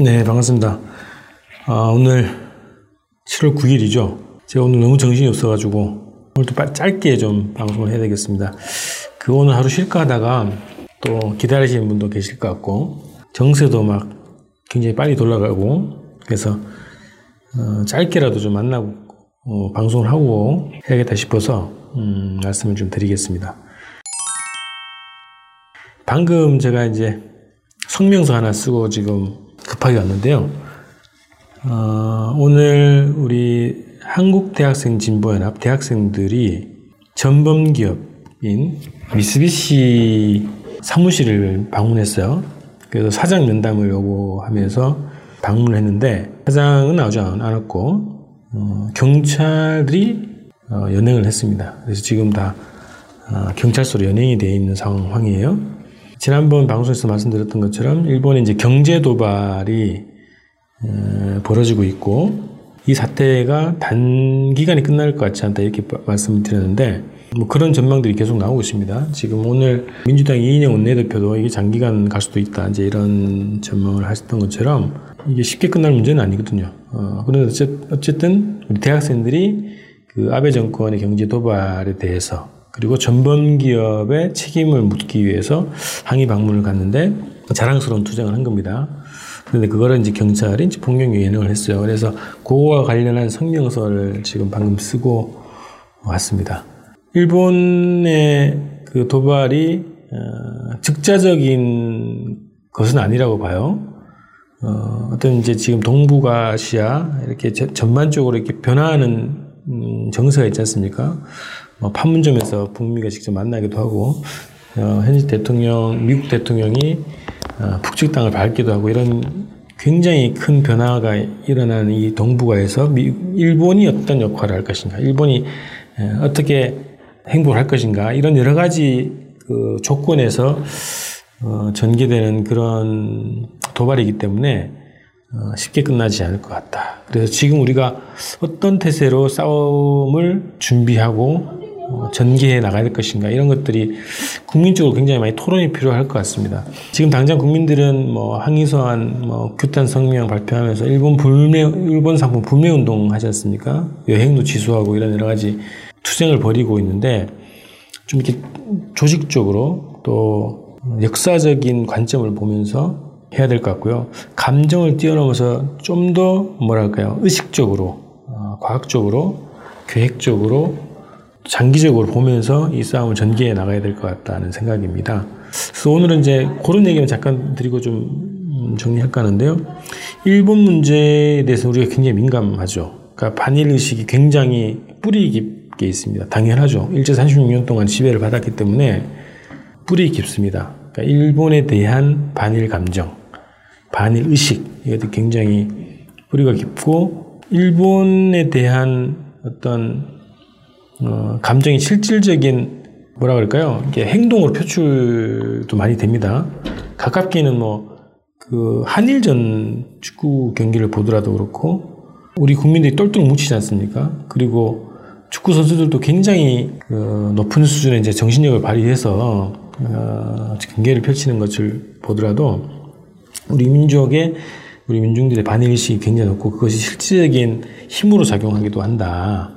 네, 반갑습니다. 아, 오늘 7월 9일이죠. 제가 오늘 너무 정신이 없어가지고 오늘도 짧게 좀 방송을 해야 되겠습니다. 그 오늘 하루 쉴까 하다가 또 기다리시는 분도 계실 것 같고 정세도 막 굉장히 빨리 돌아가고 그래서 어, 짧게라도 좀 만나고 어, 방송을 하고 해야겠다 싶어서 음, 말씀을 좀 드리겠습니다. 방금 제가 이제 성명서 하나 쓰고 지금 급하게 왔는데요. 어, 오늘 우리 한국대학생 진보연합 대학생들이 전범기업인 미쓰비시 사무실을 방문했어요. 그래서 사장 면담을 요구하면서 방문을 했는데 사장은 나오지 않았고 어, 경찰들이 어, 연행을 했습니다. 그래서 지금 다 어, 경찰서로 연행이 되어 있는 상황이에요. 지난번 방송에서 말씀드렸던 것처럼 일본의 이제 경제 도발이 벌어지고 있고 이 사태가 단기간에 끝날 것 같지 않다 이렇게 말씀을 드렸는데 뭐 그런 전망들이 계속 나오고 있습니다. 지금 오늘 민주당 이인영 원내대표도 이게 장기간 갈 수도 있다 이제 이런 전망을 하셨던 것처럼 이게 쉽게 끝날 문제는 아니거든요. 어, 그런데 어쨌든 우리 대학생들이 그 아베 정권의 경제 도발에 대해서 그리고 전범 기업의 책임을 묻기 위해서 항의 방문을 갔는데 자랑스러운 투쟁을 한 겁니다. 그런데 그거를 이제 경찰이 이제 폭력 예능을 했어요. 그래서 그거와 관련한 성명서를 지금 방금 쓰고 왔습니다. 일본의 그 도발이 어, 즉자적인 것은 아니라고 봐요. 어, 어떤 이제 지금 동북아시아 이렇게 전반적으로 이렇게 변화하는 음, 정서가 있지 않습니까? 뭐 판문점에서 북미가 직접 만나기도 하고 어, 현지 대통령, 미국 대통령이 어, 북측 땅을 밟기도 하고 이런 굉장히 큰 변화가 일어나는 이 동북아에서 미, 일본이 어떤 역할을 할 것인가, 일본이 에, 어떻게 행보를 할 것인가 이런 여러 가지 그 조건에서 어, 전개되는 그런 도발이기 때문에 어, 쉽게 끝나지 않을 것 같다. 그래서 지금 우리가 어떤 태세로 싸움을 준비하고 어, 전개해 나가야 될 것인가 이런 것들이 국민적으로 굉장히 많이 토론이 필요할 것 같습니다. 지금 당장 국민들은 뭐 항의서한 뭐 규탄 성명 발표하면서 일본 불매 일본 상품 불매 운동 하지 않습니까? 여행도 취소하고 이런 여러 가지 투쟁을 벌이고 있는데 좀 이렇게 조직적으로 또 역사적인 관점을 보면서 해야 될 것 같고요. 감정을 뛰어넘어서 좀 더 뭐랄까요 의식적으로 어, 과학적으로 계획적으로 장기적으로 보면서 이 싸움을 전개해 나가야 될 것 같다는 생각입니다. 그래서 오늘은 이제 그런 얘기만 잠깐 드리고 좀 음, 정리할까 하는데요. 일본 문제에 대해서 우리가 굉장히 민감하죠. 그러니까 반일 의식이 굉장히 뿌리 깊게 있습니다. 당연하죠. 일제 36년 동안 지배를 받았기 때문에 뿌리 깊습니다. 그러니까 일본에 대한 반일 감정, 반일 의식 이것도 굉장히 뿌리가 깊고 일본에 대한 어떤 어, 감정이 실질적인 뭐라 그럴까요? 이게 행동으로 표출도 많이 됩니다. 가깝게는 뭐 그 한일전 축구 경기를 보더라도 그렇고 우리 국민들이 똘똘 뭉치지 않습니까? 그리고 축구 선수들도 굉장히 그 높은 수준의 이제 정신력을 발휘해서 어, 경기를 펼치는 것을 보더라도 우리 민족의 우리 민중들의 반일의식이 굉장히 높고 그것이 실질적인 힘으로 작용하기도 한다.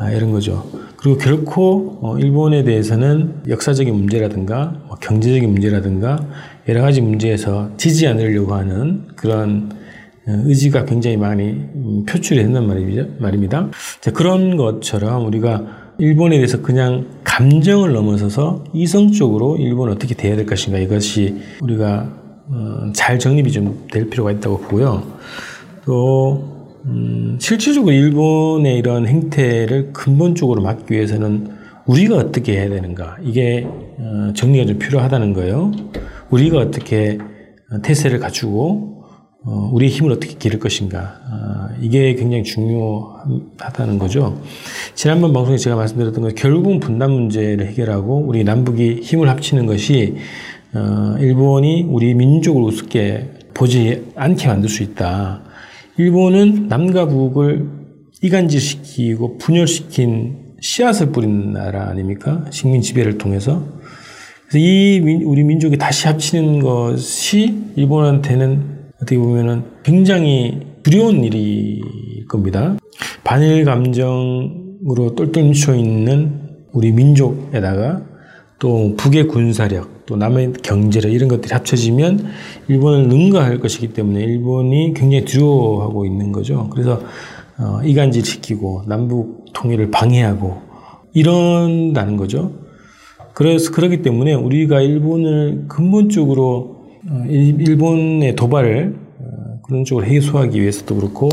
아, 이런 거죠. 그리고 결코 어, 일본에 대해서는 역사적인 문제라든가 뭐 경제적인 문제라든가 여러 가지 문제에서 지지 않으려고 하는 그런 어, 의지가 굉장히 많이 음, 표출이 된단 말입니다. 자, 그런 것처럼 우리가 일본에 대해서 그냥 감정을 넘어서서 이성적으로 일본을 어떻게 대해야 될 것인가 이것이 우리가 어, 잘 정립이 좀 될 필요가 있다고 보고요. 또 음, 실질적으로 일본의 이런 행태를 근본적으로 막기 위해서는 우리가 어떻게 해야 되는가 이게 어, 정리가 좀 필요하다는 거예요. 우리가 어떻게 어, 태세를 갖추고 어, 우리의 힘을 어떻게 기를 것인가 어, 이게 굉장히 중요하다는 거죠. 지난번 방송에 제가 말씀드렸던 것 결국 분단 문제를 해결하고 우리 남북이 힘을 합치는 것이 어, 일본이 우리 민족을 우습게 보지 않게 만들 수 있다. 일본은 남과 북을 이간질시키고 분열시킨 씨앗을 뿌린 나라 아닙니까? 식민 지배를 통해서. 그래서 이 우리 민족이 다시 합치는 것이 일본한테는 어떻게 보면은 굉장히 두려운 일일 겁니다. 반일 감정으로 똘똘 뭉쳐 있는 우리 민족에다가 또 북의 군사력, 또 남의 경제력 이런 것들이 합쳐지면 일본을 능가할 것이기 때문에 일본이 굉장히 두려워하고 있는 거죠. 그래서 어, 이간질 시키고 남북 통일을 방해하고 이런다는 거죠. 그래서 그렇기 때문에 우리가 일본을 근본적으로 어, 일본의 도발을 어, 그런 쪽으로 해소하기 위해서도 그렇고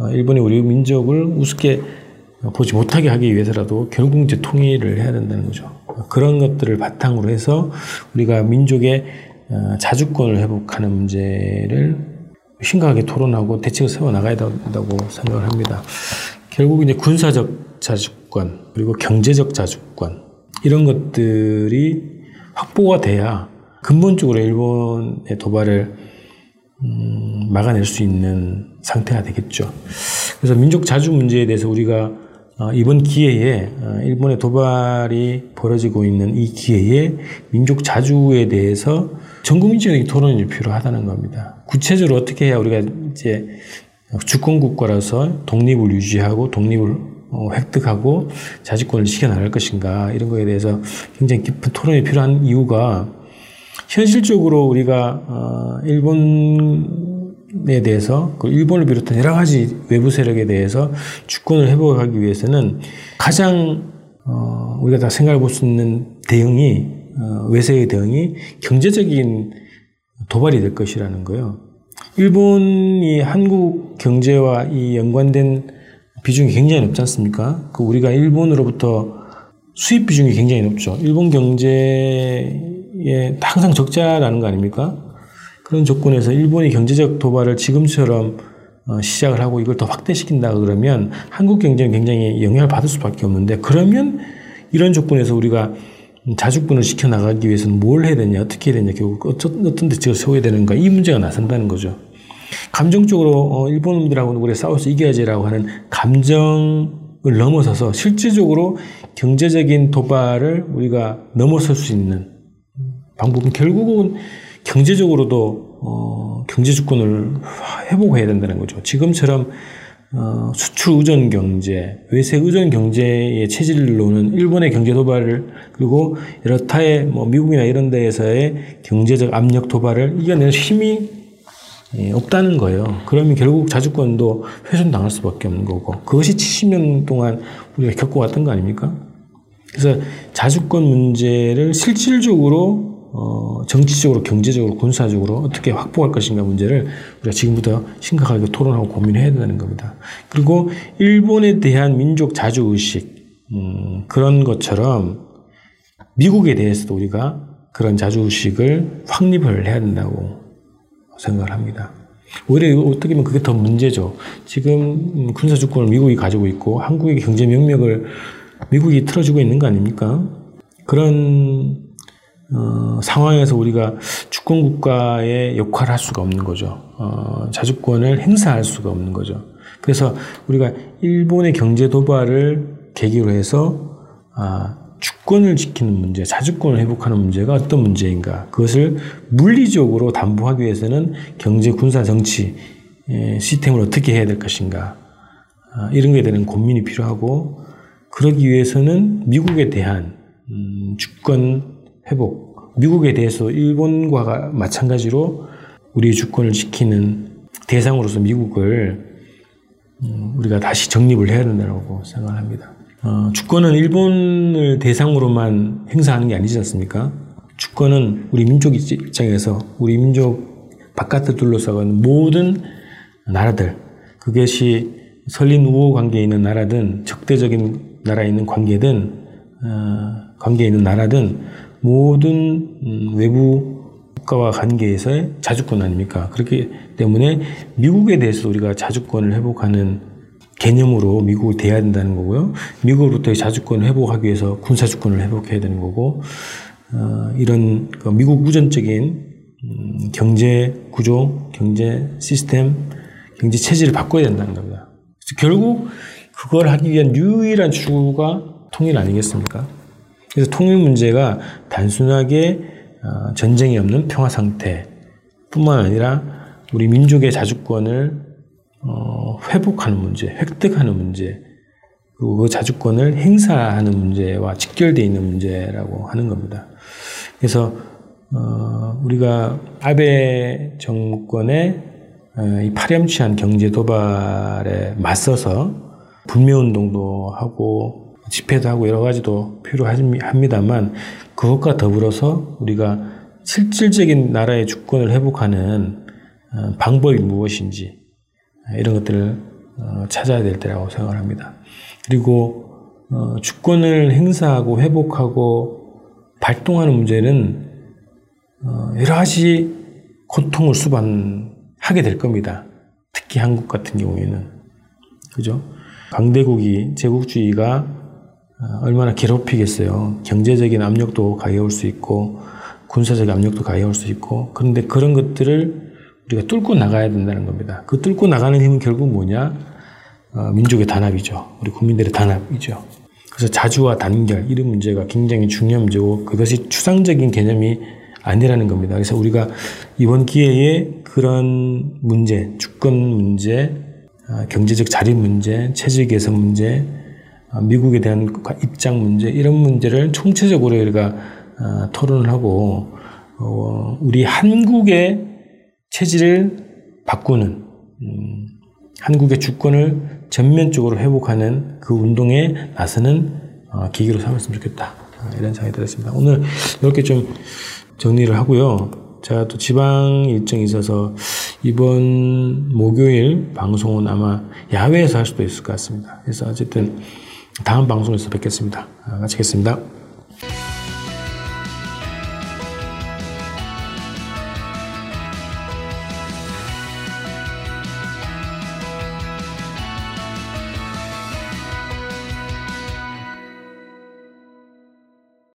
어, 일본이 우리 민족을 우습게 보지 못하게 하기 위해서라도 결국 이제 통일을 해야 된다는 거죠. 그런 것들을 바탕으로 해서 우리가 민족의 자주권을 회복하는 문제를 심각하게 토론하고 대책을 세워 나가야 된다고 생각을 합니다. 결국 이제 군사적 자주권 그리고 경제적 자주권 이런 것들이 확보가 돼야 근본적으로 일본의 도발을 음, 막아낼 수 있는 상태가 되겠죠. 그래서 민족 자주 문제에 대해서 우리가 어, 이번 기회에 어, 일본의 도발이 벌어지고 있는 이 기회에 민족 자주에 대해서 전 국민적인 토론이 필요하다는 겁니다. 구체적으로 어떻게 해야 우리가 이제 주권 국가라서 독립을 유지하고 독립을 어, 획득하고 자치권을 지켜나갈 것인가 이런 거에 대해서 굉장히 깊은 토론이 필요한 이유가 현실적으로 우리가 일본 에 대해서 그 일본을 비롯한 여러 가지 외부 세력에 대해서 주권을 회복하기 위해서는 가장 우리가 다 생각해 볼 수 있는 대응이 어, 외세의 대응이 경제적인 도발이 될 것이라는 거예요. 일본이 한국 경제와 이 연관된 비중이 굉장히 높지 않습니까? 그 우리가 일본으로부터 수입 비중이 굉장히 높죠. 일본 경제에 항상 적자라는 거 아닙니까? 그런 조건에서 일본이 경제적 도발을 지금처럼 어, 시작을 하고 이걸 더 확대시킨다 그러면 한국 경제는 굉장히 영향을 받을 수밖에 없는데 그러면 이런 조건에서 우리가 자주권을 지켜나가기 위해서는 뭘 해야 되냐, 어떻게 해야 되냐, 결국 어떤, 어떤 대책을 세워야 되는가, 이 문제가 나선다는 거죠. 감정적으로, 어, 일본 놈들하고는 우리 싸워서 이겨야지라고 하는 감정을 넘어서서 실질적으로 경제적인 도발을 우리가 넘어설 수 있는 방법은 결국은 경제적으로도, 어, 경제 주권을 회복해야 된다는 거죠. 지금처럼 어, 수출 의존 경제, 외세 의존 경제의 체질로는 일본의 경제 도발을 그리고 여러 타의 뭐 미국이나 이런 데에서의 경제적 압력 도발을 이겨낼 힘이 예, 없다는 거예요. 그러면 결국 자주권도 훼손당할 수밖에 없는 거고 그것이 70년 동안 우리가 겪어왔던 거 아닙니까? 그래서 자주권 문제를 실질적으로 어, 정치적으로, 경제적으로, 군사적으로 어떻게 확보할 것인가 문제를 우리가 지금부터 심각하게 토론하고 고민해야 된다는 겁니다. 그리고 일본에 대한 민족 자주의식, 음, 그런 것처럼 미국에 대해서도 우리가 그런 자주의식을 확립을 해야 된다고 생각을 합니다. 오히려 어떻게 보면 그게 더 문제죠. 지금 군사 주권을 미국이 가지고 있고 한국의 경제 명맥을 미국이 틀어주고 있는 거 아닙니까? 그런 어, 상황에서 우리가 주권 국가의 역할을 할 수가 없는 거죠. 어, 자주권을 행사할 수가 없는 거죠. 그래서 우리가 일본의 경제 도발을 계기로 해서 아, 주권을 지키는 문제, 자주권을 회복하는 문제가 어떤 문제인가? 그것을 물리적으로 담보하기 위해서는 경제, 군사, 정치 시스템을 어떻게 해야 될 것인가? 아, 이런 것에 대한 고민이 필요하고 그러기 위해서는 미국에 대한 음, 주권 회복. 미국에 대해서 일본과 마찬가지로 우리의 주권을 지키는 대상으로서 미국을 음, 우리가 다시 정립을 해야 된다고 생각합니다. 어, 주권은 일본을 대상으로만 행사하는 게 아니지 않습니까? 주권은 우리 민족 입장에서 우리 민족 바깥을 둘러싸고 모든 나라들, 그것이 설린 우호 관계에 있는 나라든 적대적인 나라에 있는 관계든 어, 관계에 있는 나라든 모든 음, 외부 국가와 관계에서의 자주권 아닙니까? 그렇기 때문에 미국에 대해서 우리가 자주권을 회복하는 개념으로 미국을 대해야 된다는 거고요. 미국으로부터의 자주권을 회복하기 위해서 군사주권을 회복해야 되는 거고, 어, 이런 그 미국 우전적인 음, 경제 구조, 경제 시스템, 경제 체질을 바꿔야 된다는 겁니다. 결국 그걸 하기 위한 유일한 추구가 통일 아니겠습니까? 그래서 통일 문제가 단순하게 어, 전쟁이 없는 평화 상태 뿐만 아니라 우리 민족의 자주권을 어, 회복하는 문제, 획득하는 문제, 그리고 그 자주권을 행사하는 문제와 직결되어 있는 문제라고 하는 겁니다. 그래서 어, 우리가 아베 정권의 어, 이 파렴치한 경제 도발에 맞서서 불매 운동도 하고 집회도 하고 여러 가지도 필요합니다만 그것과 더불어서 우리가 실질적인 나라의 주권을 회복하는 어, 방법이 무엇인지 이런 것들을 어, 찾아야 될 때라고 생각을 합니다. 그리고 주권을 행사하고 회복하고 발동하는 문제는 여러 가지 고통을 수반하게 될 겁니다. 특히 한국 같은 경우에는 그죠? 강대국이 제국주의가 어, 얼마나 괴롭히겠어요. 경제적인 압력도 가해올 수 있고 군사적 압력도 가해올 수 있고 그런데 그런 것들을 우리가 뚫고 나가야 된다는 겁니다. 그 뚫고 나가는 힘은 결국 뭐냐? 어, 민족의 단합이죠. 우리 국민들의 단합이죠. 그래서 자주와 단결 이런 문제가 굉장히 중요한 문제고 그것이 추상적인 개념이 아니라는 겁니다. 그래서 우리가 이번 기회에 그런 문제, 주권 문제, 아, 경제적 자립 문제, 체질 개선 문제, 아, 미국에 대한 입장 문제 이런 문제를 총체적으로 우리가 아, 토론을 하고 어, 우리 한국의 체질을 바꾸는 음, 한국의 주권을 전면적으로 회복하는 그 운동에 나서는 어, 계기로 삼았으면 좋겠다 이런 생각이 들었습니다. 오늘 이렇게 좀 정리를 하고요. 제가 또 지방 일정이 있어서 이번 목요일 방송은 아마 야외에서 할 수도 있을 것 같습니다. 그래서 어쨌든 다음 방송에서 뵙겠습니다. 아, 마치겠습니다.